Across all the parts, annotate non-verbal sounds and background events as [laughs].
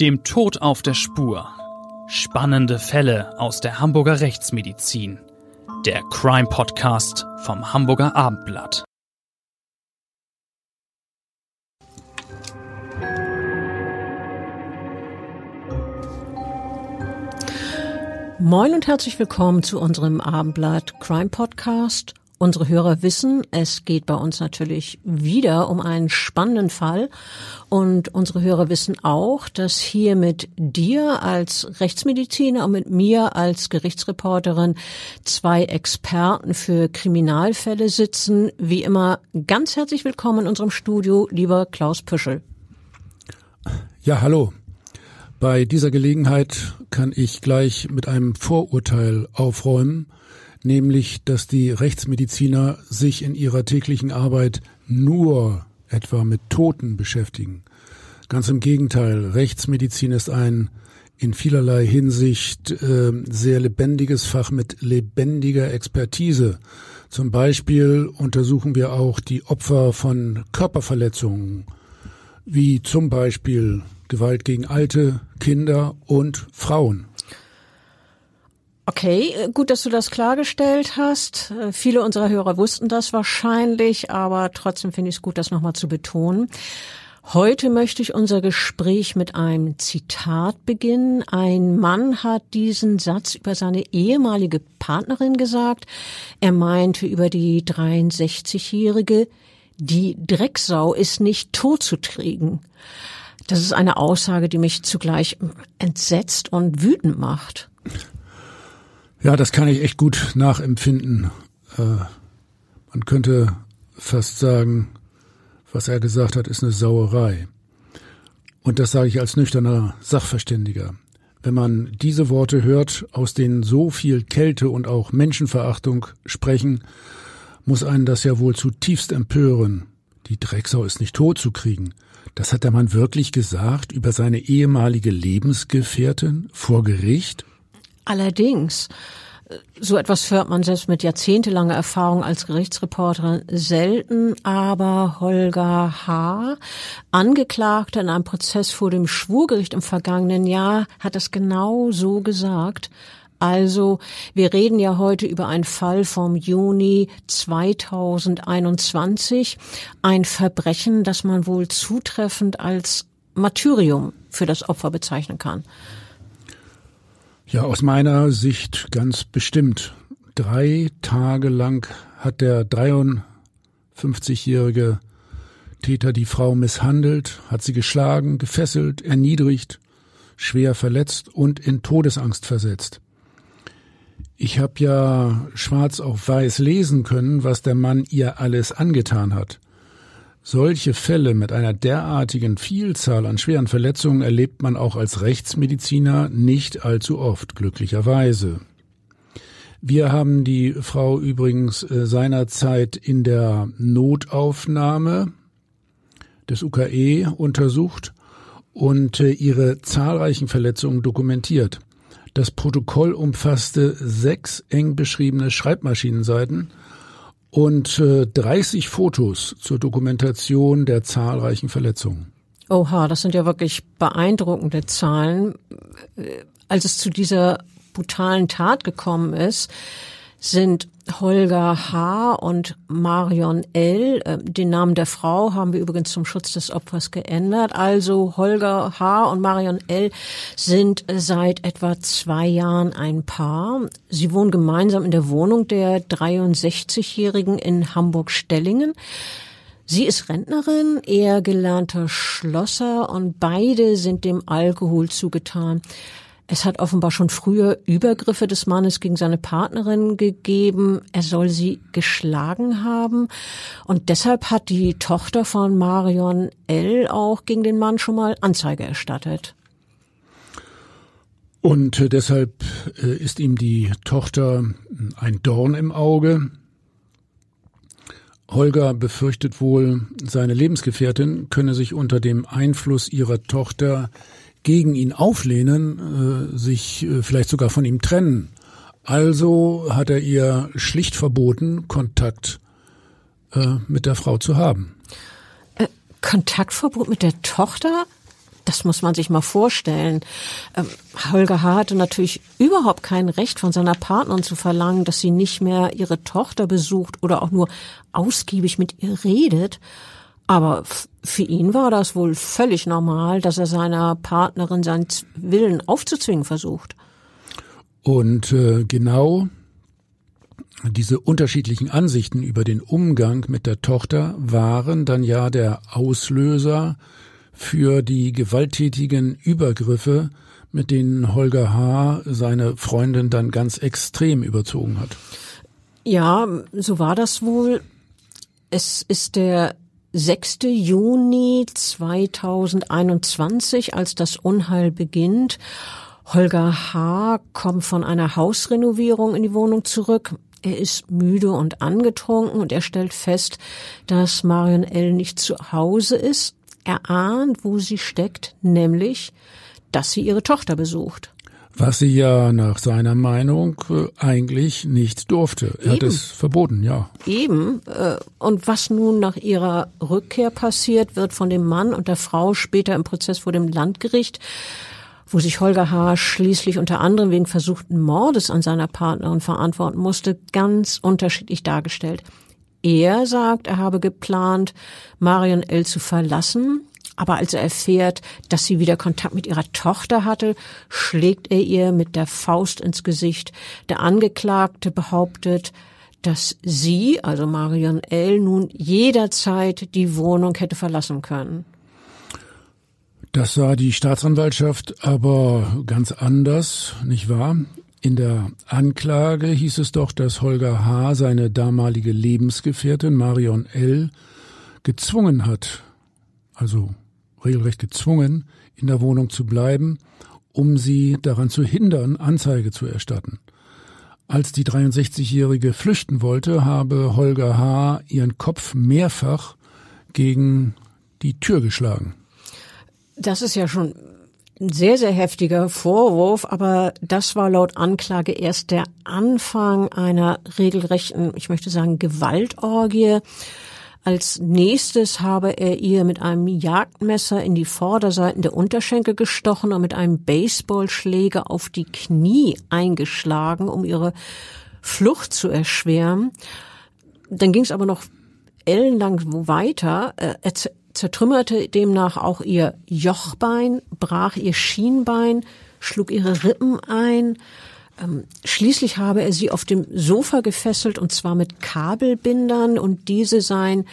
Dem Tod auf der Spur. Spannende Fälle aus der Hamburger Rechtsmedizin. Der Crime Podcast vom Hamburger Abendblatt. Moin und herzlich willkommen zu unserem Abendblatt Crime Podcast. Unsere Hörer wissen, es geht bei uns natürlich wieder um einen spannenden Fall. Und unsere Hörer wissen auch, dass hier mit dir als Rechtsmediziner und mit mir als Gerichtsreporterin zwei Experten für Kriminalfälle sitzen. Wie immer ganz herzlich willkommen in unserem Studio, lieber Klaus Püschel. Ja, hallo. Bei dieser Gelegenheit kann ich gleich mit einem Vorurteil aufräumen nämlich dass die Rechtsmediziner sich in ihrer täglichen Arbeit nur etwa mit Toten beschäftigen. Ganz im Gegenteil, Rechtsmedizin ist ein in vielerlei Hinsicht äh, sehr lebendiges Fach mit lebendiger Expertise. Zum Beispiel untersuchen wir auch die Opfer von Körperverletzungen, wie zum Beispiel Gewalt gegen Alte, Kinder und Frauen. Okay, äh, gut, dass du das klargestellt hast. Äh, viele unserer Hörer wussten das wahrscheinlich, aber trotzdem finde ich es gut, das nochmal zu betonen. Heute möchte ich unser Gespräch mit einem Zitat beginnen. Ein Mann hat diesen Satz über seine ehemalige Partnerin gesagt. Er meinte über die 63-Jährige, die Drecksau ist nicht tot zu kriegen. Das ist eine Aussage, die mich zugleich entsetzt und wütend macht. Ja, das kann ich echt gut nachempfinden. Äh, man könnte fast sagen, was er gesagt hat, ist eine Sauerei. Und das sage ich als nüchterner Sachverständiger. Wenn man diese Worte hört, aus denen so viel Kälte und auch Menschenverachtung sprechen, muss einen das ja wohl zutiefst empören. Die Drecksau ist nicht tot zu kriegen. Das hat der Mann wirklich gesagt über seine ehemalige Lebensgefährtin vor Gericht? Allerdings, so etwas hört man selbst mit jahrzehntelanger Erfahrung als Gerichtsreporterin selten, aber Holger H., Angeklagter in einem Prozess vor dem Schwurgericht im vergangenen Jahr, hat es genau so gesagt. Also, wir reden ja heute über einen Fall vom Juni 2021, ein Verbrechen, das man wohl zutreffend als Martyrium für das Opfer bezeichnen kann. Ja, aus meiner Sicht ganz bestimmt. Drei Tage lang hat der 53-jährige Täter die Frau misshandelt, hat sie geschlagen, gefesselt, erniedrigt, schwer verletzt und in Todesangst versetzt. Ich habe ja schwarz auf weiß lesen können, was der Mann ihr alles angetan hat. Solche Fälle mit einer derartigen Vielzahl an schweren Verletzungen erlebt man auch als Rechtsmediziner nicht allzu oft, glücklicherweise. Wir haben die Frau übrigens äh, seinerzeit in der Notaufnahme des UKE untersucht und äh, ihre zahlreichen Verletzungen dokumentiert. Das Protokoll umfasste sechs eng beschriebene Schreibmaschinenseiten und äh, 30 Fotos zur Dokumentation der zahlreichen Verletzungen. Oha, das sind ja wirklich beeindruckende Zahlen. Äh, als es zu dieser brutalen Tat gekommen ist, sind Holger H. und Marion L. Äh, den Namen der Frau haben wir übrigens zum Schutz des Opfers geändert. Also Holger H. und Marion L. sind seit etwa zwei Jahren ein Paar. Sie wohnen gemeinsam in der Wohnung der 63-Jährigen in Hamburg-Stellingen. Sie ist Rentnerin, er gelernter Schlosser und beide sind dem Alkohol zugetan. Es hat offenbar schon früher Übergriffe des Mannes gegen seine Partnerin gegeben. Er soll sie geschlagen haben. Und deshalb hat die Tochter von Marion L. auch gegen den Mann schon mal Anzeige erstattet. Und äh, deshalb äh, ist ihm die Tochter ein Dorn im Auge. Holger befürchtet wohl, seine Lebensgefährtin könne sich unter dem Einfluss ihrer Tochter gegen ihn auflehnen, äh, sich äh, vielleicht sogar von ihm trennen. Also hat er ihr schlicht verboten, Kontakt äh, mit der Frau zu haben. Äh, Kontaktverbot mit der Tochter? das muss man sich mal vorstellen. Ähm, Holger H. hatte natürlich überhaupt kein Recht von seiner Partnerin zu verlangen, dass sie nicht mehr ihre Tochter besucht oder auch nur ausgiebig mit ihr redet. Aber für ihn war das wohl völlig normal, dass er seiner Partnerin seinen Willen aufzuzwingen versucht. Und äh, genau diese unterschiedlichen Ansichten über den Umgang mit der Tochter waren dann ja der Auslöser für die gewalttätigen Übergriffe, mit denen Holger H. seine Freundin dann ganz extrem überzogen hat. Ja, so war das wohl. Es ist der 6. Juni 2021, als das Unheil beginnt. Holger H. kommt von einer Hausrenovierung in die Wohnung zurück. Er ist müde und angetrunken und er stellt fest, dass Marion L. nicht zu Hause ist. Er ahnt, wo sie steckt, nämlich, dass sie ihre Tochter besucht. Was sie ja nach seiner Meinung äh, eigentlich nicht durfte. Er Eben. hat es verboten, ja. Eben. Äh, und was nun nach ihrer Rückkehr passiert, wird von dem Mann und der Frau später im Prozess vor dem Landgericht wo sich Holger H. schließlich unter anderem wegen versuchten Mordes an seiner Partnerin verantworten musste, ganz unterschiedlich dargestellt. Er sagt, er habe geplant, Marion L. zu verlassen, aber als er erfährt, dass sie wieder Kontakt mit ihrer Tochter hatte, schlägt er ihr mit der Faust ins Gesicht. Der Angeklagte behauptet, dass sie, also Marion L., nun jederzeit die Wohnung hätte verlassen können. Das sah die Staatsanwaltschaft aber ganz anders, nicht wahr? In der Anklage hieß es doch, dass Holger H. seine damalige Lebensgefährtin Marion L. gezwungen hat, also regelrecht gezwungen, in der Wohnung zu bleiben, um sie daran zu hindern, Anzeige zu erstatten. Als die 63-Jährige flüchten wollte, habe Holger H. ihren Kopf mehrfach gegen die Tür geschlagen. Das ist ja schon ein sehr, sehr heftiger Vorwurf, aber das war laut Anklage erst der Anfang einer regelrechten, ich möchte sagen, Gewaltorgie. Als nächstes habe er ihr mit einem Jagdmesser in die Vorderseiten der Unterschenkel gestochen und mit einem Baseballschläger auf die Knie eingeschlagen, um ihre Flucht zu erschweren. Dann ging es aber noch ellenlang weiter. Er zertrümmerte demnach auch ihr Jochbein, brach ihr Schienbein, schlug ihre Rippen ein. Ähm, schließlich habe er sie auf dem Sofa gefesselt und zwar mit Kabelbindern und diese seien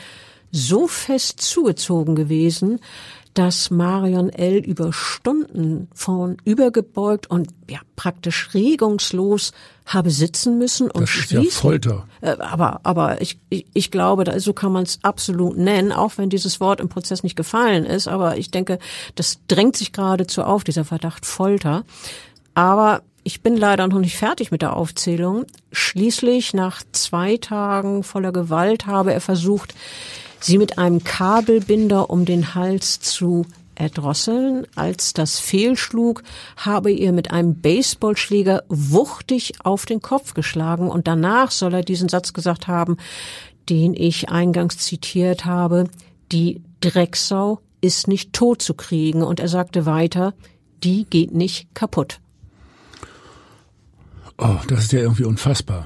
so fest zugezogen gewesen, dass Marion L. über Stunden von übergebeugt und ja praktisch regungslos habe sitzen müssen und das. Ist ja Folter. Äh, aber aber ich, ich, ich glaube, so kann man es absolut nennen, auch wenn dieses Wort im Prozess nicht gefallen ist. Aber ich denke, das drängt sich geradezu auf, dieser Verdacht Folter. Aber ich bin leider noch nicht fertig mit der Aufzählung. Schließlich, nach zwei Tagen voller Gewalt, habe er versucht, sie mit einem Kabelbinder um den Hals zu erdrosseln. Als das fehlschlug, habe ihr mit einem Baseballschläger wuchtig auf den Kopf geschlagen und danach soll er diesen Satz gesagt haben, den ich eingangs zitiert habe, die Drecksau ist nicht tot zu kriegen und er sagte weiter, die geht nicht kaputt. Oh, das ist ja irgendwie unfassbar.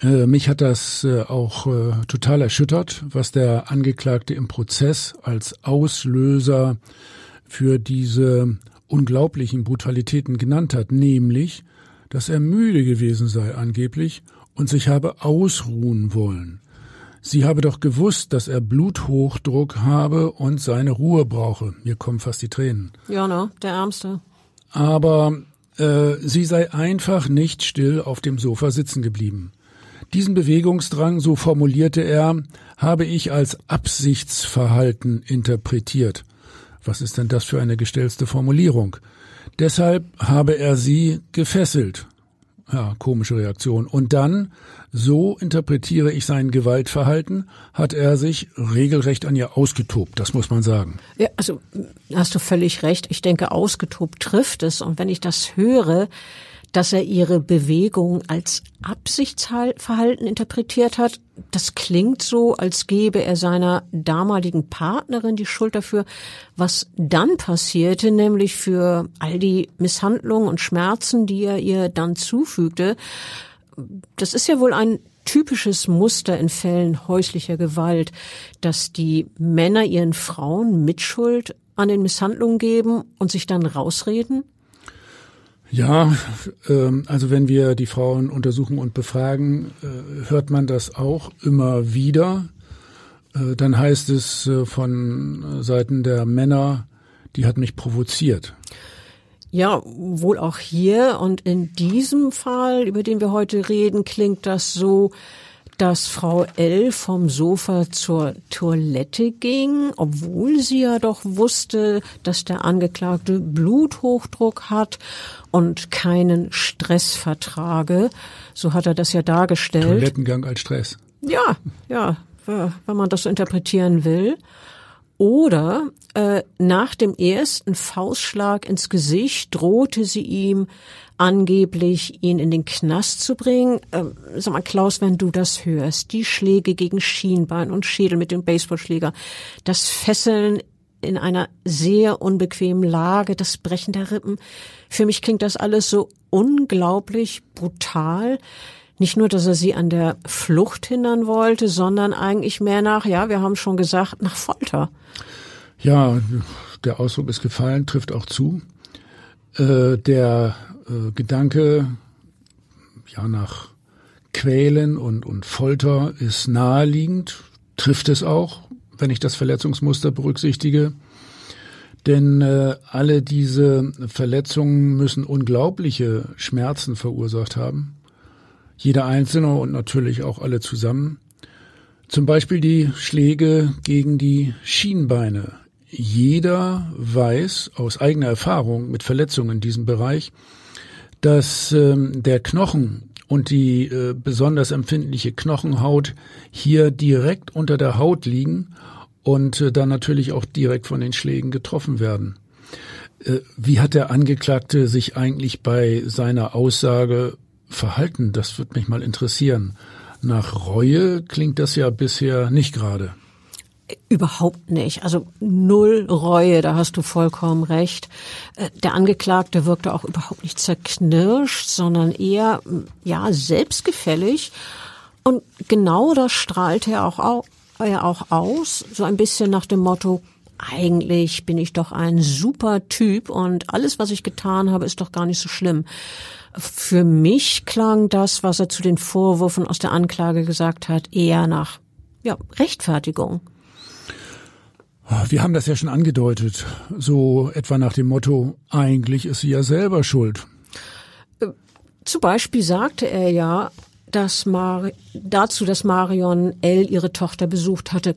Äh, mich hat das äh, auch äh, total erschüttert, was der Angeklagte im Prozess als Auslöser für diese unglaublichen Brutalitäten genannt hat, nämlich, dass er müde gewesen sei angeblich und sich habe ausruhen wollen. Sie habe doch gewusst, dass er Bluthochdruck habe und seine Ruhe brauche. Mir kommen fast die Tränen. Ja, ne, der Ärmste. Aber äh, sie sei einfach nicht still auf dem Sofa sitzen geblieben. Diesen Bewegungsdrang, so formulierte er, habe ich als Absichtsverhalten interpretiert. Was ist denn das für eine gestellte Formulierung? Deshalb habe er sie gefesselt. Ja, komische Reaktion. Und dann, so interpretiere ich sein Gewaltverhalten, hat er sich regelrecht an ihr ausgetobt, das muss man sagen. Ja, also hast du völlig recht. Ich denke, ausgetobt trifft es. Und wenn ich das höre, dass er ihre Bewegung als Absichtsverhalten interpretiert hat. Das klingt so, als gebe er seiner damaligen Partnerin die Schuld dafür, was dann passierte, nämlich für all die Misshandlungen und Schmerzen, die er ihr dann zufügte. Das ist ja wohl ein typisches Muster in Fällen häuslicher Gewalt, dass die Männer ihren Frauen Mitschuld an den Misshandlungen geben und sich dann rausreden? Ja, ähm, also wenn wir die Frauen untersuchen und befragen, äh, hört man das auch immer wieder. Äh, dann heißt es äh, von Seiten der Männer, die hat mich provoziert. Ja, wohl auch hier. Und in diesem Fall, über den wir heute reden, klingt das so, dass Frau L. vom Sofa zur Toilette ging, obwohl sie ja doch wusste, dass der Angeklagte Bluthochdruck hat und keinen Stress vertrage. So hat er das ja dargestellt. Toilettengang als Stress. Ja, ja, wenn man das so interpretieren will. Oder äh, nach dem ersten Faustschlag ins Gesicht drohte sie ihm angeblich, ihn in den Knast zu bringen. Ähm, sag mal, Klaus, wenn du das hörst, die Schläge gegen Schienbein und Schädel mit dem Baseballschläger, das Fesseln in einer sehr unbequemen Lage, das Brechen der Rippen. Für mich klingt das alles so unglaublich brutal. Nicht nur, dass er sie an der Flucht hindern wollte, sondern eigentlich mehr nach, ja, wir haben schon gesagt, nach Folter. Ja, der Ausdruck ist gefallen, trifft auch zu. Äh, der äh, Gedanke, ja, nach Quälen und, und Folter ist naheliegend, trifft es auch, wenn ich das Verletzungsmuster berücksichtige. Denn äh, alle diese Verletzungen müssen unglaubliche Schmerzen verursacht haben. Jeder einzelne und natürlich auch alle zusammen. Zum Beispiel die Schläge gegen die Schienbeine. Jeder weiß aus eigener Erfahrung mit Verletzungen in diesem Bereich, dass ähm, der Knochen und die äh, besonders empfindliche Knochenhaut hier direkt unter der Haut liegen und äh, dann natürlich auch direkt von den Schlägen getroffen werden. Äh, wie hat der Angeklagte sich eigentlich bei seiner Aussage verhalten? Das würde mich mal interessieren. Nach Reue klingt das ja bisher nicht gerade. Überhaupt nicht. Also null Reue, da hast du vollkommen recht. Äh, der Angeklagte wirkte auch überhaupt nicht zerknirscht, sondern eher, ja, selbstgefällig. Und genau das strahlte er auch, er auch aus, so ein bisschen nach dem Motto, eigentlich bin ich doch ein super Typ und alles, was ich getan habe, ist doch gar nicht so schlimm. Für mich klang das, was er zu den Vorwürfen aus der Anklage gesagt hat, eher nach ja, Rechtfertigung. Wir haben das ja schon angedeutet, so etwa nach dem Motto, eigentlich ist sie ja selber schuld. Äh, zum Beispiel sagte er ja, dass Mar dazu, dass Marion L. ihre Tochter besucht hatte.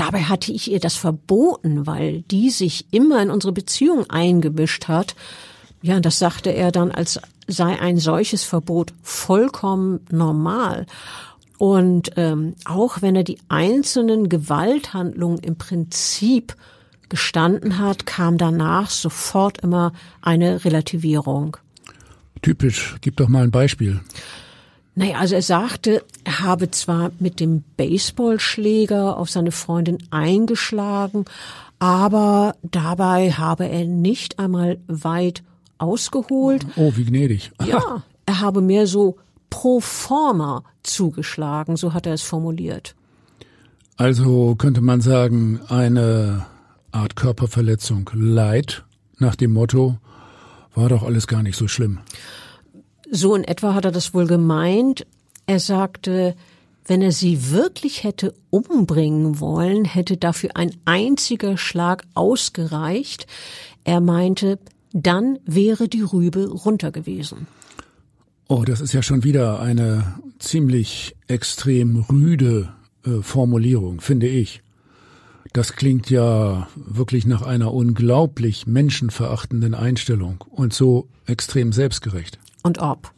Dabei hatte ich ihr das verboten, weil die sich immer in unsere Beziehung eingemischt hat. Ja, das sagte er dann, als sei ein solches Verbot vollkommen normal. Und ähm, auch wenn er die einzelnen Gewalthandlungen im Prinzip gestanden hat, kam danach sofort immer eine Relativierung. Typisch, gib doch mal ein Beispiel. Naja, also er sagte, er habe zwar mit dem Baseballschläger auf seine Freundin eingeschlagen, aber dabei habe er nicht einmal weit ausgeholt. Oh, wie gnädig. Ja, [laughs] er habe mehr so pro forma zugeschlagen, so hat er es formuliert. Also könnte man sagen, eine Art Körperverletzung leid nach dem Motto, war doch alles gar nicht so schlimm. So in etwa hat er das wohl gemeint. Er sagte, wenn er sie wirklich hätte umbringen wollen, hätte dafür ein einziger Schlag ausgereicht. Er meinte, dann wäre die Rübe runter gewesen. Oh, das ist ja schon wieder eine ziemlich extrem rüde äh, Formulierung, finde ich. Das klingt ja wirklich nach einer unglaublich menschenverachtenden Einstellung und so extrem selbstgerecht. Und ob.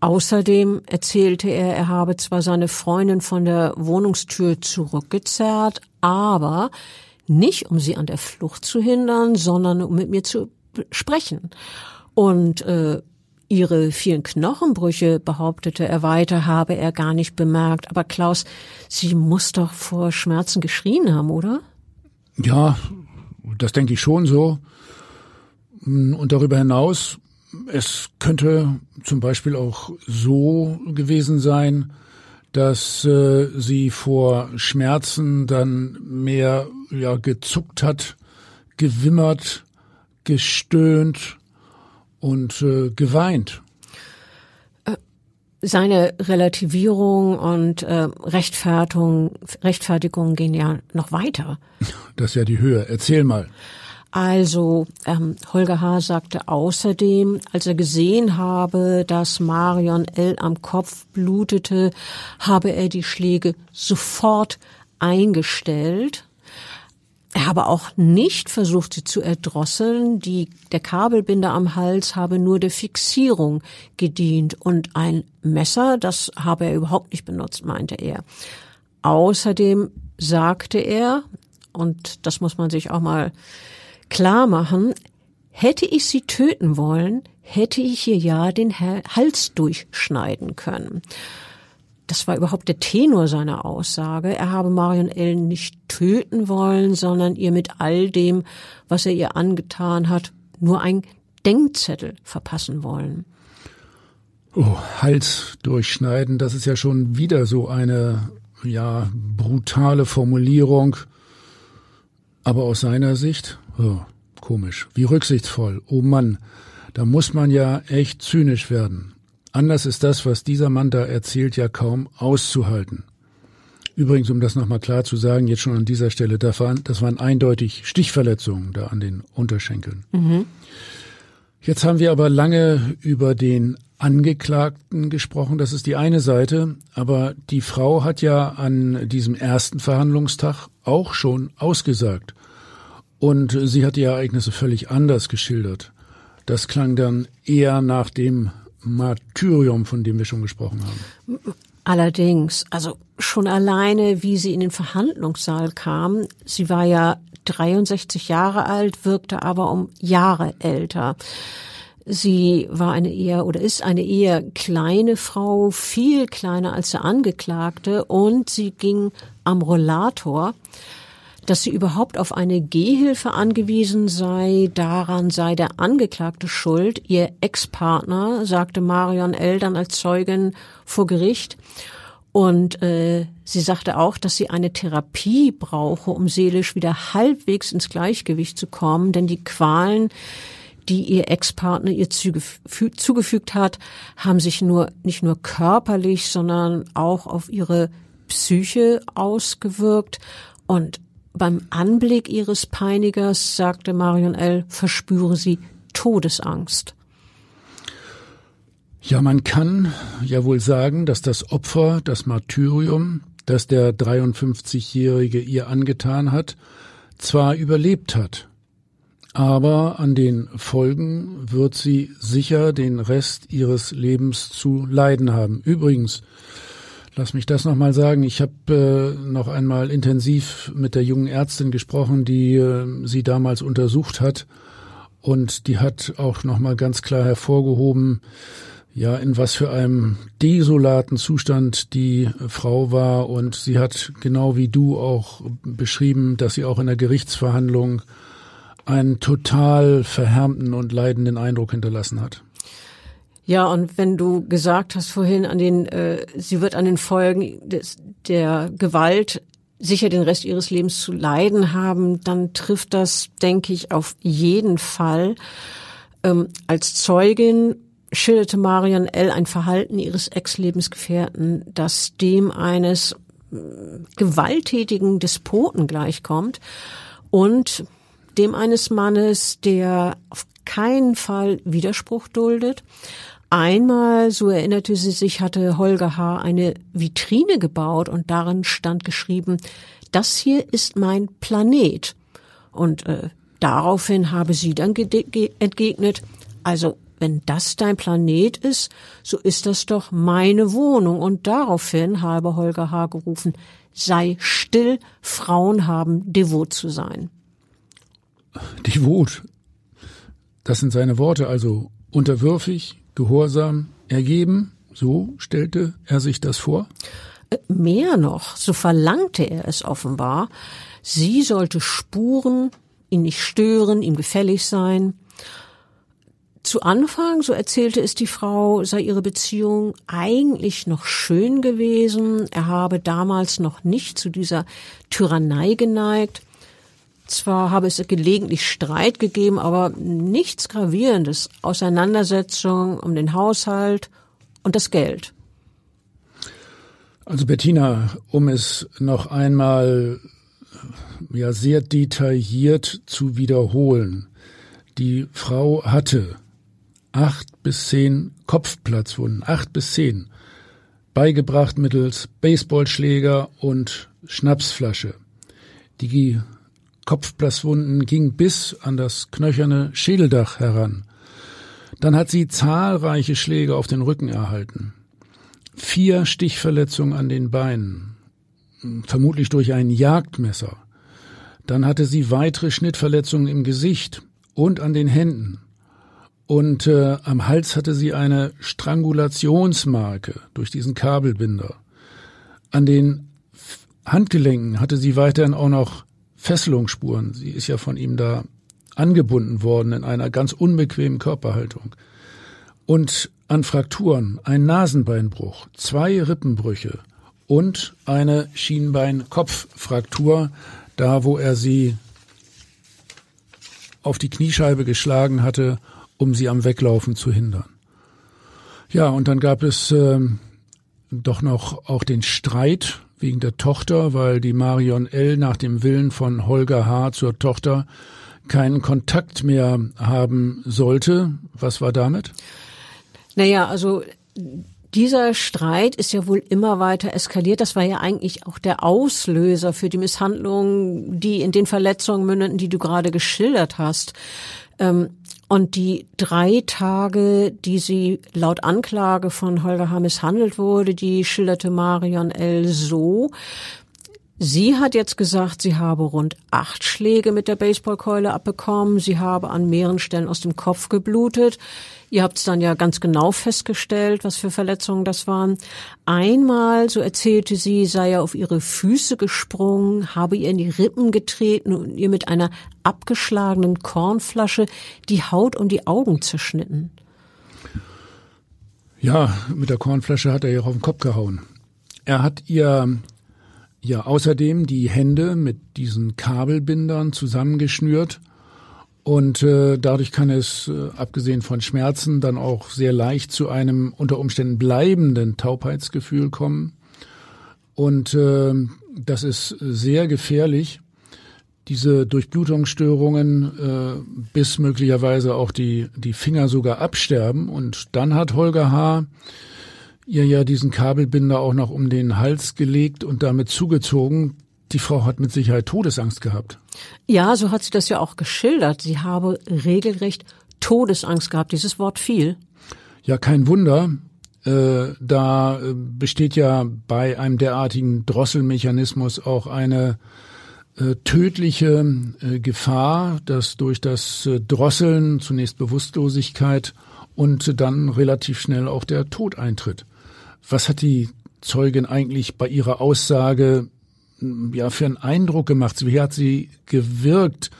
Außerdem erzählte er, er habe zwar seine Freundin von der Wohnungstür zurückgezerrt, aber nicht um sie an der Flucht zu hindern, sondern um mit mir zu sprechen. Und äh, Ihre vielen Knochenbrüche, behauptete er weiter, habe er gar nicht bemerkt. Aber Klaus, Sie muss doch vor Schmerzen geschrien haben, oder? Ja, das denke ich schon so. Und darüber hinaus, es könnte zum Beispiel auch so gewesen sein, dass äh, sie vor Schmerzen dann mehr ja gezuckt hat, gewimmert, gestöhnt und äh, geweint. Äh, seine Relativierung und äh, Rechtfertigung, Rechtfertigung gehen ja noch weiter. Das ist ja die Höhe. Erzähl mal. Also ähm, Holger H. sagte außerdem, als er gesehen habe, dass Marion L. am Kopf blutete, habe er die Schläge sofort eingestellt. Er habe auch nicht versucht, sie zu erdrosseln. Die, der Kabelbinder am Hals habe nur der Fixierung gedient und ein Messer, das habe er überhaupt nicht benutzt, meinte er. Außerdem sagte er, und das muss man sich auch mal klar machen, hätte ich sie töten wollen, hätte ich ihr ja den Hals durchschneiden können. Das war überhaupt der Tenor seiner Aussage. Er habe Marion Ellen nicht töten wollen, sondern ihr mit all dem, was er ihr angetan hat, nur ein Denkzettel verpassen wollen. Oh, Hals durchschneiden, das ist ja schon wieder so eine, ja, brutale Formulierung. Aber aus seiner Sicht, Oh, komisch. Wie rücksichtsvoll. Oh Mann, da muss man ja echt zynisch werden. Anders ist das, was dieser Mann da erzählt, ja kaum auszuhalten. Übrigens, um das nochmal klar zu sagen, jetzt schon an dieser Stelle, das waren, das waren eindeutig Stichverletzungen da an den Unterschenkeln. Mhm. Jetzt haben wir aber lange über den Angeklagten gesprochen, das ist die eine Seite, aber die Frau hat ja an diesem ersten Verhandlungstag auch schon ausgesagt. Und sie hat die Ereignisse völlig anders geschildert. Das klang dann eher nach dem Martyrium, von dem wir schon gesprochen haben. Allerdings, also schon alleine, wie sie in den Verhandlungssaal kam, sie war ja 63 Jahre alt, wirkte aber um Jahre älter. Sie war eine eher oder ist eine eher kleine Frau, viel kleiner als der Angeklagte und sie ging am Rollator dass sie überhaupt auf eine Gehhilfe angewiesen sei, daran sei der Angeklagte schuld. Ihr Ex-Partner, sagte Marion L. dann als Zeugin vor Gericht. Und äh, sie sagte auch, dass sie eine Therapie brauche, um seelisch wieder halbwegs ins Gleichgewicht zu kommen, denn die Qualen, die ihr Ex-Partner ihr zugefügt hat, haben sich nur nicht nur körperlich, sondern auch auf ihre Psyche ausgewirkt. Und beim Anblick ihres Peinigers, sagte Marion L., verspüre sie Todesangst. Ja, man kann ja wohl sagen, dass das Opfer, das Martyrium, das der 53-Jährige ihr angetan hat, zwar überlebt hat, aber an den Folgen wird sie sicher den Rest ihres Lebens zu leiden haben. Übrigens, Lass mich das nochmal sagen. Ich habe äh, noch einmal intensiv mit der jungen Ärztin gesprochen, die äh, sie damals untersucht hat. Und die hat auch nochmal ganz klar hervorgehoben, ja, in was für einem desolaten Zustand die Frau war. Und sie hat genau wie du auch beschrieben, dass sie auch in der Gerichtsverhandlung einen total verhärmten und leidenden Eindruck hinterlassen hat. Ja, und wenn du gesagt hast vorhin, an den, äh, sie wird an den Folgen des, der Gewalt sicher den Rest ihres Lebens zu leiden haben, dann trifft das, denke ich, auf jeden Fall. Ähm, als Zeugin schilderte Marion L. ein Verhalten ihres Ex-Lebensgefährten, das dem eines äh, gewalttätigen Despoten gleichkommt und dem eines Mannes, der auf keinen Fall Widerspruch duldet, Einmal, so erinnerte sie sich, hatte Holger H. eine Vitrine gebaut und darin stand geschrieben, das hier ist mein Planet. Und äh, daraufhin habe sie dann entgegnet, also wenn das dein Planet ist, so ist das doch meine Wohnung. Und daraufhin habe Holger H. gerufen, sei still, Frauen haben devot zu sein. Devot. Das sind seine Worte, also unterwürfig, Gehorsam, ergeben, so stellte er sich das vor? Äh, mehr noch, so verlangte er es offenbar. Sie sollte spuren, ihn nicht stören, ihm gefällig sein. Zu Anfang, so erzählte es die Frau, sei ihre Beziehung eigentlich noch schön gewesen. Er habe damals noch nicht zu dieser Tyrannei geneigt. Zwar habe es gelegentlich Streit gegeben, aber nichts Gravierendes. Auseinandersetzung um den Haushalt und das Geld. Also Bettina, um es noch einmal ja sehr detailliert zu wiederholen. Die Frau hatte acht bis zehn Kopfplatzwunden, acht bis zehn, beigebracht mittels Baseballschläger und Schnapsflasche. Die Kopfplatzwunden gingen bis an das knöcherne Schädeldach heran. Dann hat sie zahlreiche Schläge auf den Rücken erhalten. Vier Stichverletzungen an den Beinen, vermutlich durch ein Jagdmesser. Dann hatte sie weitere Schnittverletzungen im Gesicht und an den Händen. Und äh, am Hals hatte sie eine Strangulationsmarke durch diesen Kabelbinder. An den Handgelenken hatte sie weiterhin auch noch Fesselungsspuren. Sie ist ja von ihm da angebunden worden in einer ganz unbequemen Körperhaltung. Und an Frakturen ein Nasenbeinbruch, zwei Rippenbrüche und eine Schienbein-Kopffraktur, da wo er sie auf die Kniescheibe geschlagen hatte um sie am Weglaufen zu hindern. Ja, und dann gab es äh, doch noch auch den Streit wegen der Tochter, weil die Marion L. nach dem Willen von Holger H. zur Tochter keinen Kontakt mehr haben sollte. Was war damit? Naja, also dieser Streit ist ja wohl immer weiter eskaliert. Das war ja eigentlich auch der Auslöser für die Misshandlungen, die in den Verletzungen mündeten, die du gerade geschildert hast. Ähm, und die drei Tage, die sie laut Anklage von Holger H. misshandelt wurde, die schilderte Marion L. so. Sie hat jetzt gesagt, sie habe rund acht Schläge mit der Baseballkeule abbekommen. Sie habe an mehreren Stellen aus dem Kopf geblutet. Ihr habt es dann ja ganz genau festgestellt, was für Verletzungen das waren. Einmal, so erzählte sie, sei er auf ihre Füße gesprungen, habe ihr in die Rippen getreten und ihr mit einer abgeschlagenen Kornflasche die Haut und die Augen zerschnitten. Ja, mit der Kornflasche hat er ihr auf den Kopf gehauen. Er hat ihr ja außerdem die Hände mit diesen Kabelbindern zusammengeschnürt und äh, dadurch kann es, äh, abgesehen von Schmerzen, dann auch sehr leicht zu einem unter Umständen bleibenden Taubheitsgefühl kommen. Und äh, das ist sehr gefährlich, diese Durchblutungsstörungen, äh, bis möglicherweise auch die, die Finger sogar absterben. Und dann hat Holger H. ihr ja diesen Kabelbinder auch noch um den Hals gelegt und damit zugezogen. Die Frau hat mit Sicherheit Todesangst gehabt. Ja, so hat sie das ja auch geschildert. Sie habe regelrecht Todesangst gehabt. Dieses Wort fiel. Ja, kein Wunder. Äh, da äh, besteht ja bei einem derartigen Drosselmechanismus auch eine äh, tödliche äh, Gefahr, dass durch das Drosseln zunächst Bewusstlosigkeit und dann relativ schnell auch der Tod eintritt. Was hat die Zeugin eigentlich bei ihrer Aussage ja für einen Eindruck gemacht? Wie hat sie gewirkt?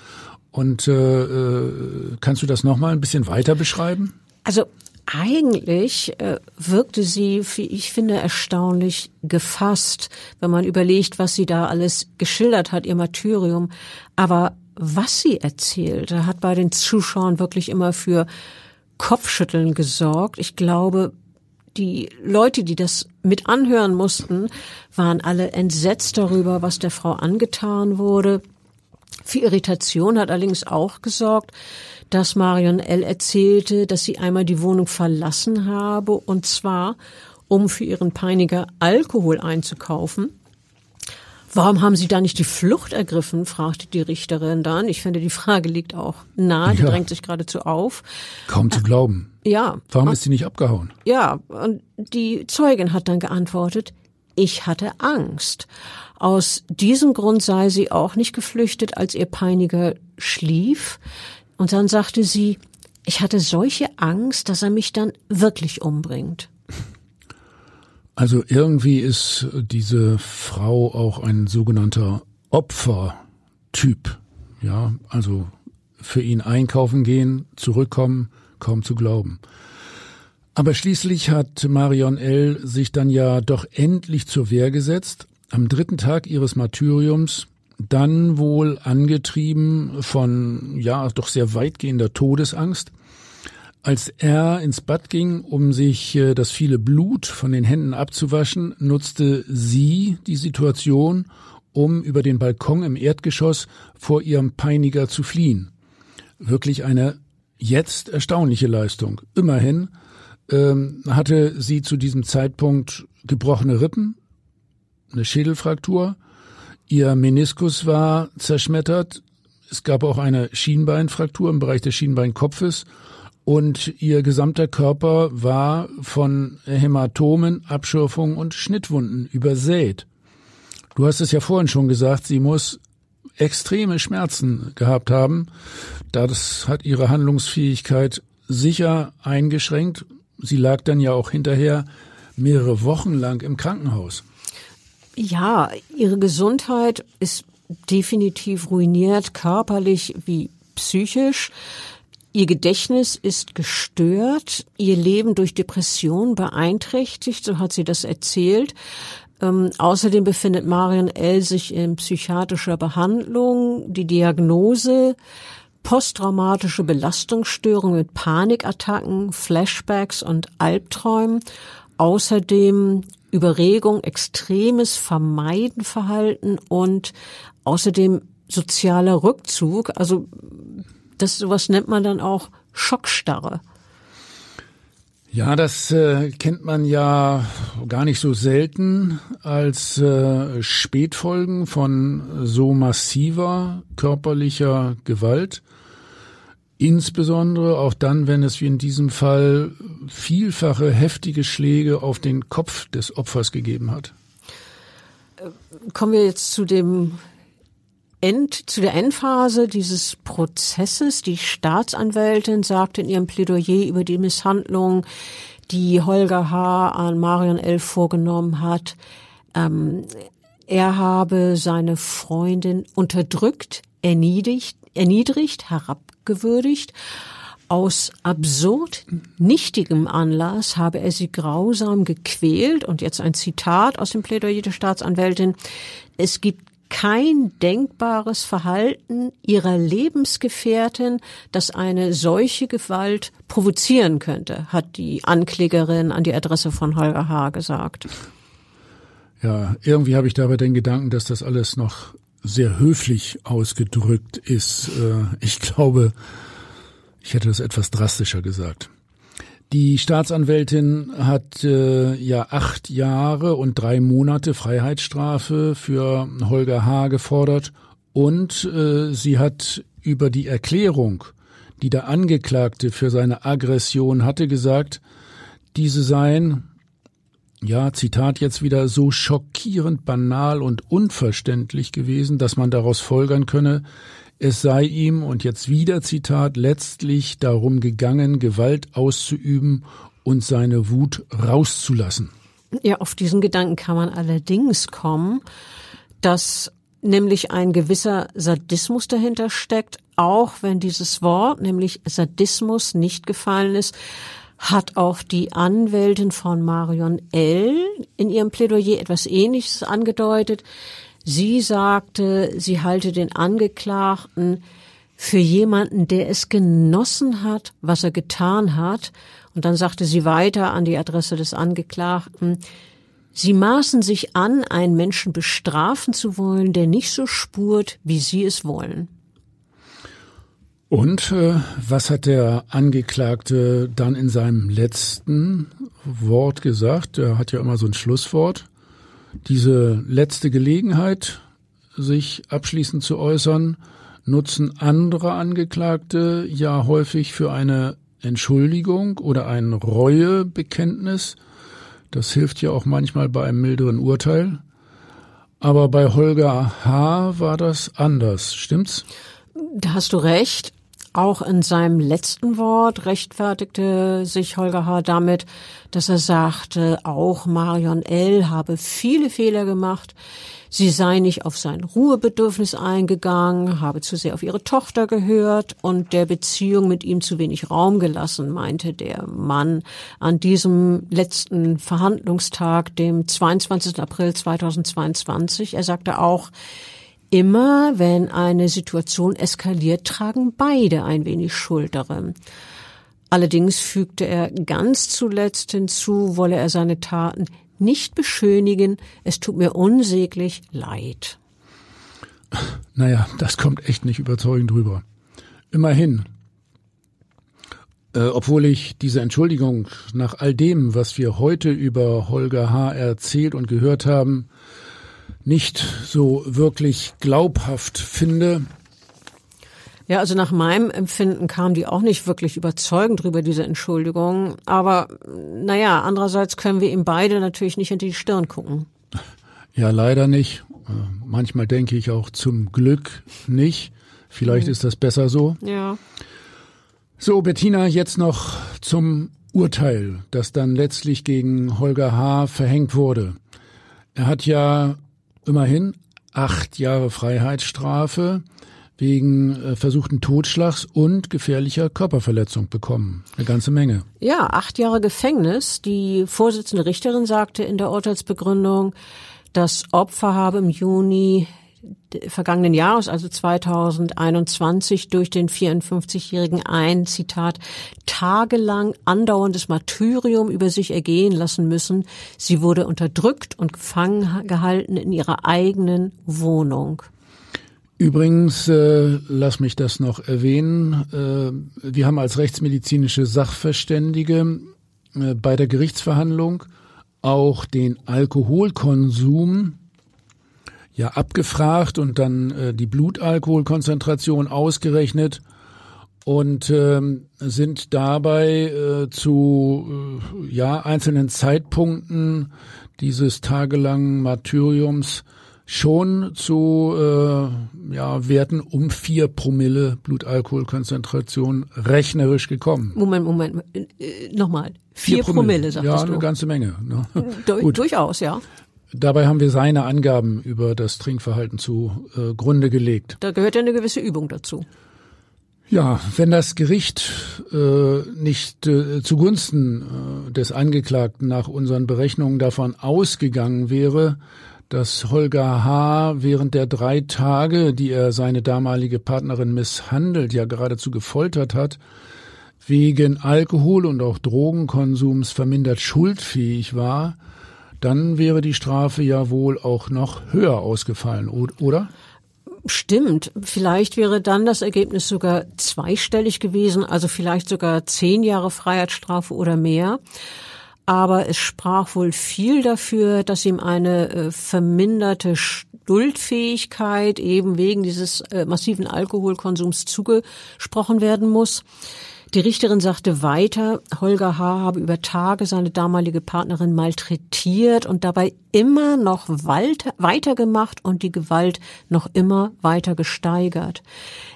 Und äh, äh, kannst du das nochmal ein bisschen weiter beschreiben? Also eigentlich äh, wirkte sie, wie ich finde, erstaunlich gefasst, wenn man überlegt, was sie da alles geschildert hat, ihr Martyrium. Aber was sie erzählte, hat bei den Zuschauern wirklich immer für Kopfschütteln gesorgt. Ich glaube, die Leute, die das mit anhören mussten, waren alle entsetzt darüber, was der Frau angetan wurde. Für Irritation hat allerdings auch gesorgt, dass Marion L. erzählte, dass sie einmal die Wohnung verlassen habe, und zwar, um für ihren Peiniger Alkohol einzukaufen. Warum haben Sie da nicht die Flucht ergriffen? fragte die Richterin dann. Ich finde, die Frage liegt auch nahe, die ja. drängt sich geradezu auf. Kaum zu glauben. Ja. Warum ist sie nicht abgehauen? Ja, und die Zeugin hat dann geantwortet, ich hatte Angst. Aus diesem Grund sei sie auch nicht geflüchtet, als ihr Peiniger schlief. Und dann sagte sie, ich hatte solche Angst, dass er mich dann wirklich umbringt. Also irgendwie ist diese Frau auch ein sogenannter Opfertyp. Ja, also für ihn einkaufen gehen, zurückkommen, kaum zu glauben. Aber schließlich hat Marion L. sich dann ja doch endlich zur Wehr gesetzt. Am dritten Tag ihres Martyriums, dann wohl angetrieben von, ja, doch sehr weitgehender Todesangst, als er ins Bad ging, um sich äh, das viele Blut von den Händen abzuwaschen, nutzte sie die Situation, um über den Balkon im Erdgeschoss vor ihrem Peiniger zu fliehen. Wirklich eine jetzt erstaunliche Leistung. Immerhin ähm, hatte sie zu diesem Zeitpunkt gebrochene Rippen, eine Schädelfraktur, ihr Meniskus war zerschmettert, es gab auch eine Schienbeinfraktur im Bereich des Schienbeinkopfes und ihr gesamter Körper war von Hämatomen, Abschürfungen und Schnittwunden übersät. Du hast es ja vorhin schon gesagt, sie muss extreme Schmerzen gehabt haben. Das hat ihre Handlungsfähigkeit sicher eingeschränkt. Sie lag dann ja auch hinterher mehrere Wochen lang im Krankenhaus. Ja, ihre Gesundheit ist definitiv ruiniert, körperlich wie psychisch. Ihr Gedächtnis ist gestört, ihr Leben durch Depression beeinträchtigt, so hat sie das erzählt. Ähm, außerdem befindet Marion L. sich in psychiatrischer Behandlung. Die Diagnose posttraumatische Belastungsstörung mit Panikattacken, Flashbacks und Albträumen. Außerdem Überregung, extremes Vermeidenverhalten und außerdem sozialer Rückzug. Also das sowas nennt man dann auch Schockstarre. Ja, das äh, kennt man ja gar nicht so selten als äh, Spätfolgen von so massiver körperlicher Gewalt. Insbesondere auch dann, wenn es wie in diesem Fall vielfache heftige Schläge auf den Kopf des Opfers gegeben hat. Kommen wir jetzt zu dem End, zu der Endphase dieses Prozesses. Die Staatsanwältin sagte in ihrem Plädoyer über die Misshandlung, die Holger H. an Marion L. vorgenommen hat, ähm, er habe seine Freundin unterdrückt, erniedrigt, erniedrigt, herabgewürdigt. Aus absurd nichtigem Anlass habe er sie grausam gequält. Und jetzt ein Zitat aus dem Plädoyer der Staatsanwältin. Es gibt kein denkbares Verhalten ihrer Lebensgefährtin, das eine solche Gewalt provozieren könnte, hat die Anklägerin an die Adresse von Holger H. gesagt. Ja, irgendwie habe ich dabei den Gedanken, dass das alles noch sehr höflich ausgedrückt ist. Äh, ich glaube, ich hätte das etwas drastischer gesagt. Die Staatsanwältin hat äh, ja acht Jahre und drei Monate Freiheitsstrafe für Holger H. gefordert und äh, sie hat über die Erklärung, die der Angeklagte für seine Aggression hatte, gesagt, diese seien, ja, Zitat jetzt wieder, so schockierend banal und unverständlich gewesen, dass man daraus folgern könne, es sei ihm, und jetzt wieder Zitat, letztlich darum gegangen, Gewalt auszuüben und seine Wut rauszulassen. Ja, auf diesen Gedanken kann man allerdings kommen, dass nämlich ein gewisser Sadismus dahinter steckt, auch wenn dieses Wort, nämlich Sadismus, nicht gefallen ist, hat auch die Anwältin von Marion L. in ihrem Plädoyer etwas Ähnliches angedeutet. Sie sagte, sie halte den Angeklagten für jemanden, der es genossen hat, was er getan hat. Und dann sagte sie weiter an die Adresse des Angeklagten, Sie maßen sich an, einen Menschen bestrafen zu wollen, der nicht so spurt, wie Sie es wollen. Und äh, was hat der Angeklagte dann in seinem letzten Wort gesagt? Er hat ja immer so ein Schlusswort diese letzte Gelegenheit, sich abschließend zu äußern, nutzen andere Angeklagte ja häufig für eine Entschuldigung oder ein Reuebekenntnis. Das hilft ja auch manchmal bei einem milderen Urteil. Aber bei Holger H. war das anders, stimmt's? Da hast du recht. Auch in seinem letzten Wort rechtfertigte sich Holger H. damit, dass er sagte, auch Marion L. habe viele Fehler gemacht. Sie sei nicht auf sein Ruhebedürfnis eingegangen, habe zu sehr auf ihre Tochter gehört und der Beziehung mit ihm zu wenig Raum gelassen, meinte der Mann an diesem letzten Verhandlungstag, dem 22. April 2022. Er sagte auch, Immer wenn eine Situation eskaliert, tragen beide ein wenig Schuld darin. Allerdings fügte er ganz zuletzt hinzu, wolle er seine Taten nicht beschönigen, es tut mir unsäglich leid. Naja, das kommt echt nicht überzeugend rüber. Immerhin, äh, obwohl ich diese Entschuldigung nach all dem, was wir heute über Holger H. erzählt und gehört haben, nicht so wirklich glaubhaft finde. Ja, also nach meinem Empfinden kam die auch nicht wirklich überzeugend drüber, diese Entschuldigung. Aber naja, andererseits können wir ihm beide natürlich nicht hinter die Stirn gucken. Ja, leider nicht. Äh, manchmal denke ich auch zum Glück nicht. Vielleicht mhm. ist das besser so. Ja. So, Bettina, jetzt noch zum Urteil, das dann letztlich gegen Holger H. verhängt wurde. Er hat ja immerhin acht Jahre Freiheitsstrafe wegen äh, versuchten Totschlags und gefährlicher Körperverletzung bekommen. Eine ganze Menge. Ja, acht Jahre Gefängnis. Die Vorsitzende Richterin sagte in der Urteilsbegründung, das Opfer habe im Juni vergangenen Jahres, also 2021, durch den 54-Jährigen ein, Zitat, tagelang andauerndes Martyrium über sich ergehen lassen müssen. Sie wurde unterdrückt und gefangen gehalten in ihrer eigenen Wohnung. Übrigens, äh, lass mich das noch erwähnen, äh, wir haben als rechtsmedizinische Sachverständige äh, bei der Gerichtsverhandlung auch den Alkoholkonsum ja abgefragt und dann äh, die Blutalkoholkonzentration ausgerechnet und ähm, sind dabei äh, zu äh, ja einzelnen Zeitpunkten dieses tagelangen Martyriums schon zu äh, ja, Werten um vier Promille Blutalkoholkonzentration rechnerisch gekommen. Moment, Moment, äh, nochmal. Vier, vier Promille, Promille sagtest Ja, eine ganze Menge. Ne? Du, [laughs] durchaus, ja. Dabei haben wir seine Angaben über das Trinkverhalten zugrunde äh, gelegt. Da gehört ja eine gewisse Übung dazu. Ja, wenn das Gericht äh, nicht äh, zugunsten äh, des Angeklagten nach unseren Berechnungen davon ausgegangen wäre, dass Holger H. während der drei Tage, die er seine damalige Partnerin misshandelt, ja geradezu gefoltert hat, wegen Alkohol und auch Drogenkonsums vermindert schuldfähig war, dann wäre die Strafe ja wohl auch noch höher ausgefallen, oder? Stimmt. Vielleicht wäre dann das Ergebnis sogar zweistellig gewesen, also vielleicht sogar zehn Jahre Freiheitsstrafe oder mehr. Aber es sprach wohl viel dafür, dass ihm eine äh, verminderte Schuldfähigkeit eben wegen dieses äh, massiven Alkoholkonsums zugesprochen werden muss. Die Richterin sagte weiter, Holger H. habe über Tage seine damalige Partnerin malträtiert und dabei immer noch weitergemacht und die Gewalt noch immer weiter gesteigert.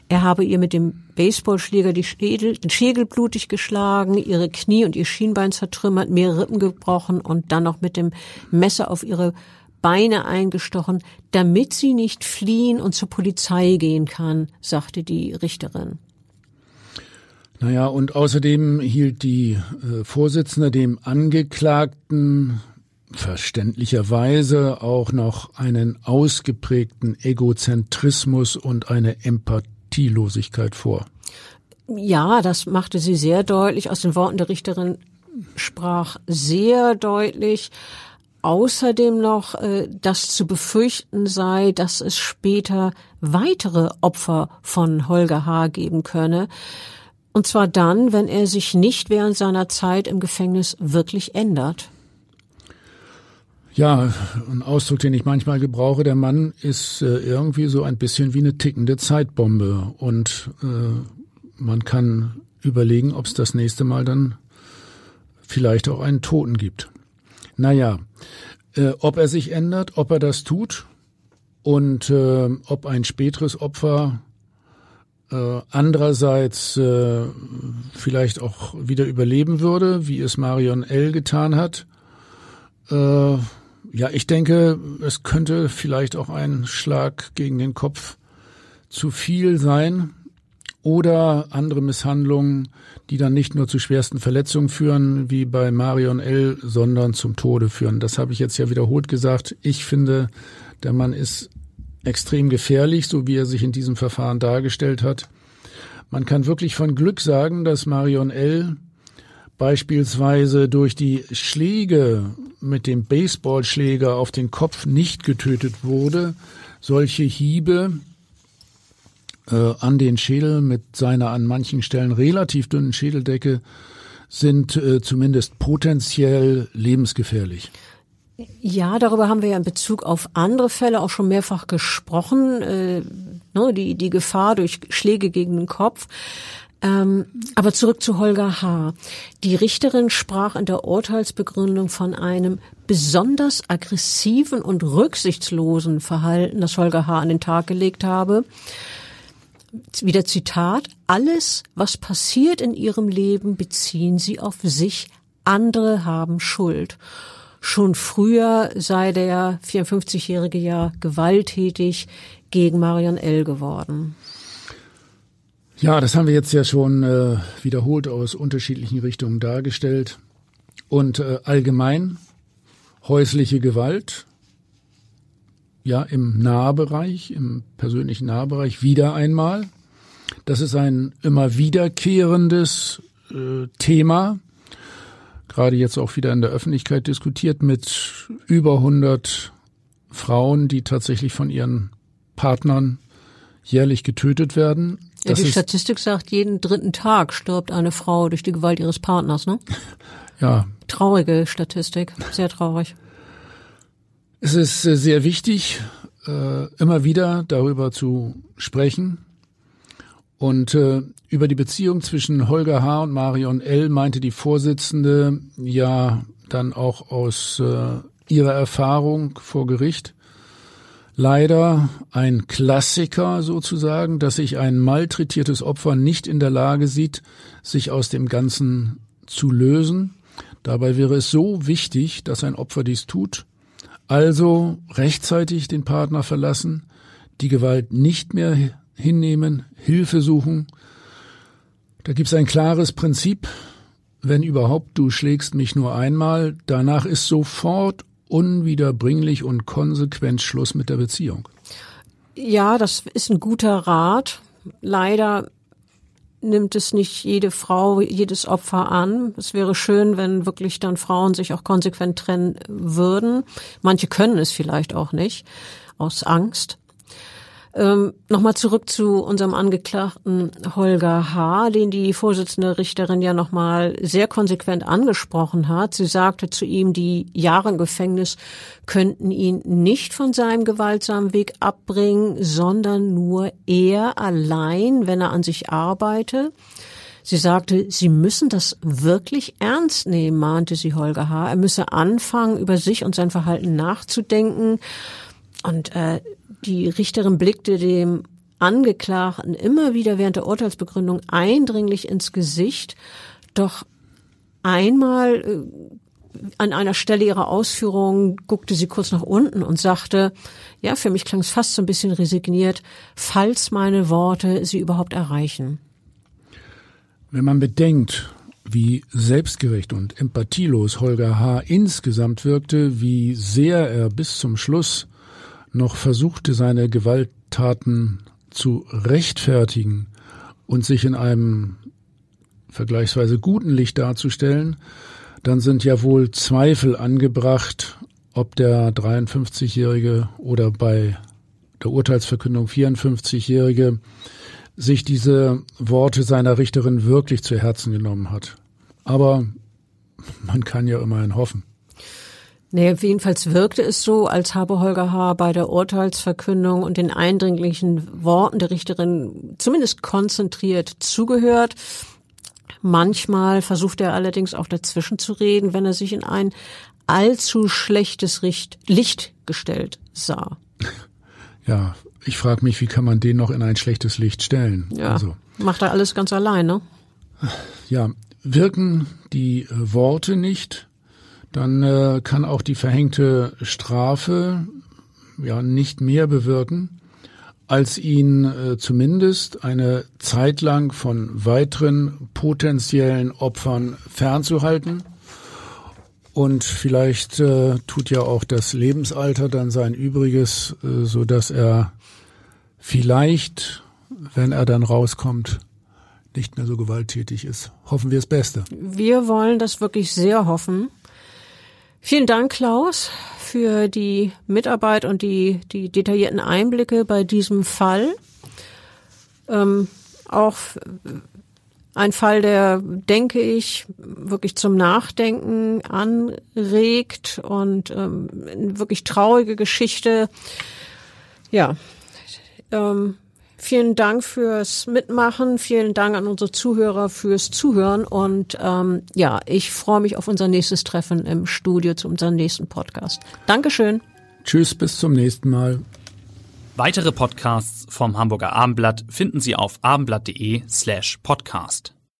Er habe ihr mit dem Baseballschläger die Schädel, den Schädel blutig geschlagen, ihre Knie und ihr Schienbein zertrümmert, mehrere Rippen gebrochen und dann noch mit dem Messer auf ihre Beine eingestochen, damit sie nicht fliehen und zur Polizei gehen kann, sagte die Richterin. Naja, und außerdem hielt die äh, Vorsitzende dem Angeklagten verständlicherweise auch noch einen ausgeprägten Egozentrismus und eine Empathielosigkeit vor. Ja, das machte sie sehr deutlich. Aus den Worten der Richterin sprach sehr deutlich. Außerdem noch, äh, dass zu befürchten sei, dass es später weitere Opfer von Holger H. geben könne. Und zwar dann, wenn er sich nicht während seiner Zeit im Gefängnis wirklich ändert. Ja, ein Ausdruck, den ich manchmal gebrauche, der Mann ist äh, irgendwie so ein bisschen wie eine tickende Zeitbombe und äh, man kann überlegen, ob es das nächste Mal dann vielleicht auch einen Toten gibt. Naja, äh, ob er sich ändert, ob er das tut und äh, ob ein späteres Opfer äh, andererseits äh, vielleicht auch wieder überleben würde, wie es Marion L. getan hat. Äh, ja, ich denke, es könnte vielleicht auch ein Schlag gegen den Kopf zu viel sein oder andere Misshandlungen, die dann nicht nur zu schwersten Verletzungen führen, wie bei Marion L., sondern zum Tode führen. Das habe ich jetzt ja wiederholt gesagt. Ich finde, der Mann ist extrem gefährlich, so wie er sich in diesem Verfahren dargestellt hat. Man kann wirklich von Glück sagen, dass Marion L. beispielsweise durch die Schläge mit dem Baseballschläger auf den Kopf nicht getötet wurde. Solche Hiebe äh, an den Schädel mit seiner an manchen Stellen relativ dünnen Schädeldecke sind äh, zumindest potenziell lebensgefährlich. Ja, darüber haben wir ja in Bezug auf andere Fälle auch schon mehrfach gesprochen. Äh, ne, die, die Gefahr durch Schläge gegen den Kopf. Ähm, aber zurück zu Holger H. Die Richterin sprach in der Urteilsbegründung von einem besonders aggressiven und rücksichtslosen Verhalten, das Holger H. an den Tag gelegt habe. Wieder Zitat, alles, was passiert in ihrem Leben, beziehen sie auf sich, andere haben Schuld. Schon früher sei der 54-jährige ja gewalttätig gegen Marion L. geworden. Ja, das haben wir jetzt ja schon äh, wiederholt aus unterschiedlichen Richtungen dargestellt. Und äh, allgemein häusliche Gewalt, ja, im Nahbereich, im persönlichen Nahbereich wieder einmal. Das ist ein immer wiederkehrendes äh, Thema gerade jetzt auch wieder in der Öffentlichkeit diskutiert mit über 100 Frauen, die tatsächlich von ihren Partnern jährlich getötet werden. Ja, die Statistik sagt, jeden dritten Tag stirbt eine Frau durch die Gewalt ihres Partners, ne? Ja. Traurige Statistik, sehr traurig. Es ist äh, sehr wichtig, äh, immer wieder darüber zu sprechen. Und äh, über die Beziehung zwischen Holger H. und Marion L. meinte die Vorsitzende ja dann auch aus äh, ihrer Erfahrung vor Gericht leider ein Klassiker sozusagen, dass sich ein malträtiertes Opfer nicht in der Lage sieht, sich aus dem Ganzen zu lösen. Dabei wäre es so wichtig, dass ein Opfer dies tut. Also rechtzeitig den Partner verlassen, die Gewalt nicht mehr hinnehmen, Hilfe suchen, da gibt es ein klares Prinzip, wenn überhaupt, du schlägst mich nur einmal, danach ist sofort unwiederbringlich und konsequent Schluss mit der Beziehung. Ja, das ist ein guter Rat. Leider nimmt es nicht jede Frau, jedes Opfer an. Es wäre schön, wenn wirklich dann Frauen sich auch konsequent trennen würden. Manche können es vielleicht auch nicht, aus Angst. Ähm, nochmal zurück zu unserem Angeklagten Holger H., den die Vorsitzende Richterin ja nochmal sehr konsequent angesprochen hat. Sie sagte zu ihm, die Jahre im Gefängnis könnten ihn nicht von seinem gewaltsamen Weg abbringen, sondern nur er allein, wenn er an sich arbeite. Sie sagte, Sie müssen das wirklich ernst nehmen, mahnte sie Holger H. Er müsse anfangen, über sich und sein Verhalten nachzudenken. Und äh, die Richterin blickte dem Angeklagten immer wieder während der Urteilsbegründung eindringlich ins Gesicht. Doch einmal äh, an einer Stelle ihrer Ausführungen guckte sie kurz nach unten und sagte, ja, für mich klang es fast so ein bisschen resigniert, falls meine Worte sie überhaupt erreichen. Wenn man bedenkt, wie selbstgerecht und empathielos Holger H. insgesamt wirkte, wie sehr er bis zum Schluss noch versuchte, seine Gewalttaten zu rechtfertigen und sich in einem vergleichsweise guten Licht darzustellen, dann sind ja wohl Zweifel angebracht, ob der 53-Jährige oder bei der Urteilsverkündung 54-Jährige sich diese Worte seiner Richterin wirklich zu Herzen genommen hat. Aber man kann ja immerhin hoffen. Nee, jedenfalls wirkte es so, als habe Holger H. bei der Urteilsverkündung und den eindringlichen Worten der Richterin zumindest konzentriert zugehört. Manchmal versucht er allerdings auch dazwischen zu reden, wenn er sich in ein allzu schlechtes Licht gestellt sah. [laughs] Ja, ich frage mich, wie kann man den noch in ein schlechtes Licht stellen? Ja, also, macht er alles ganz allein, ne? Ja, wirken die äh, Worte nicht, dann äh, kann auch die verhängte Strafe ja nicht mehr bewirken, als ihn äh, zumindest eine Zeit lang von weiteren potenziellen Opfern fernzuhalten. Und vielleicht äh, tut ja auch das Lebensalter dann sein Übriges, äh, so dass er vielleicht, wenn er dann rauskommt, nicht mehr so gewalttätig ist. Hoffen wir das Beste. Wir wollen das wirklich sehr hoffen. Vielen Dank, Klaus, für die Mitarbeit und die, die detaillierten Einblicke bei diesem Fall. Ähm, auch ein Fall, der, denke ich, wirklich zum Nachdenken anregt und ähm, wirklich traurige Geschichte. Ja, ähm, Vielen Dank fürs Mitmachen. Vielen Dank an unsere Zuhörer fürs Zuhören. Und ähm, ja, ich freue mich auf unser nächstes Treffen im Studio zu unserem nächsten Podcast. Dankeschön. Tschüss, bis zum nächsten Mal. Weitere Podcasts vom Hamburger Abendblatt finden Sie auf abendblatt.de slash podcast.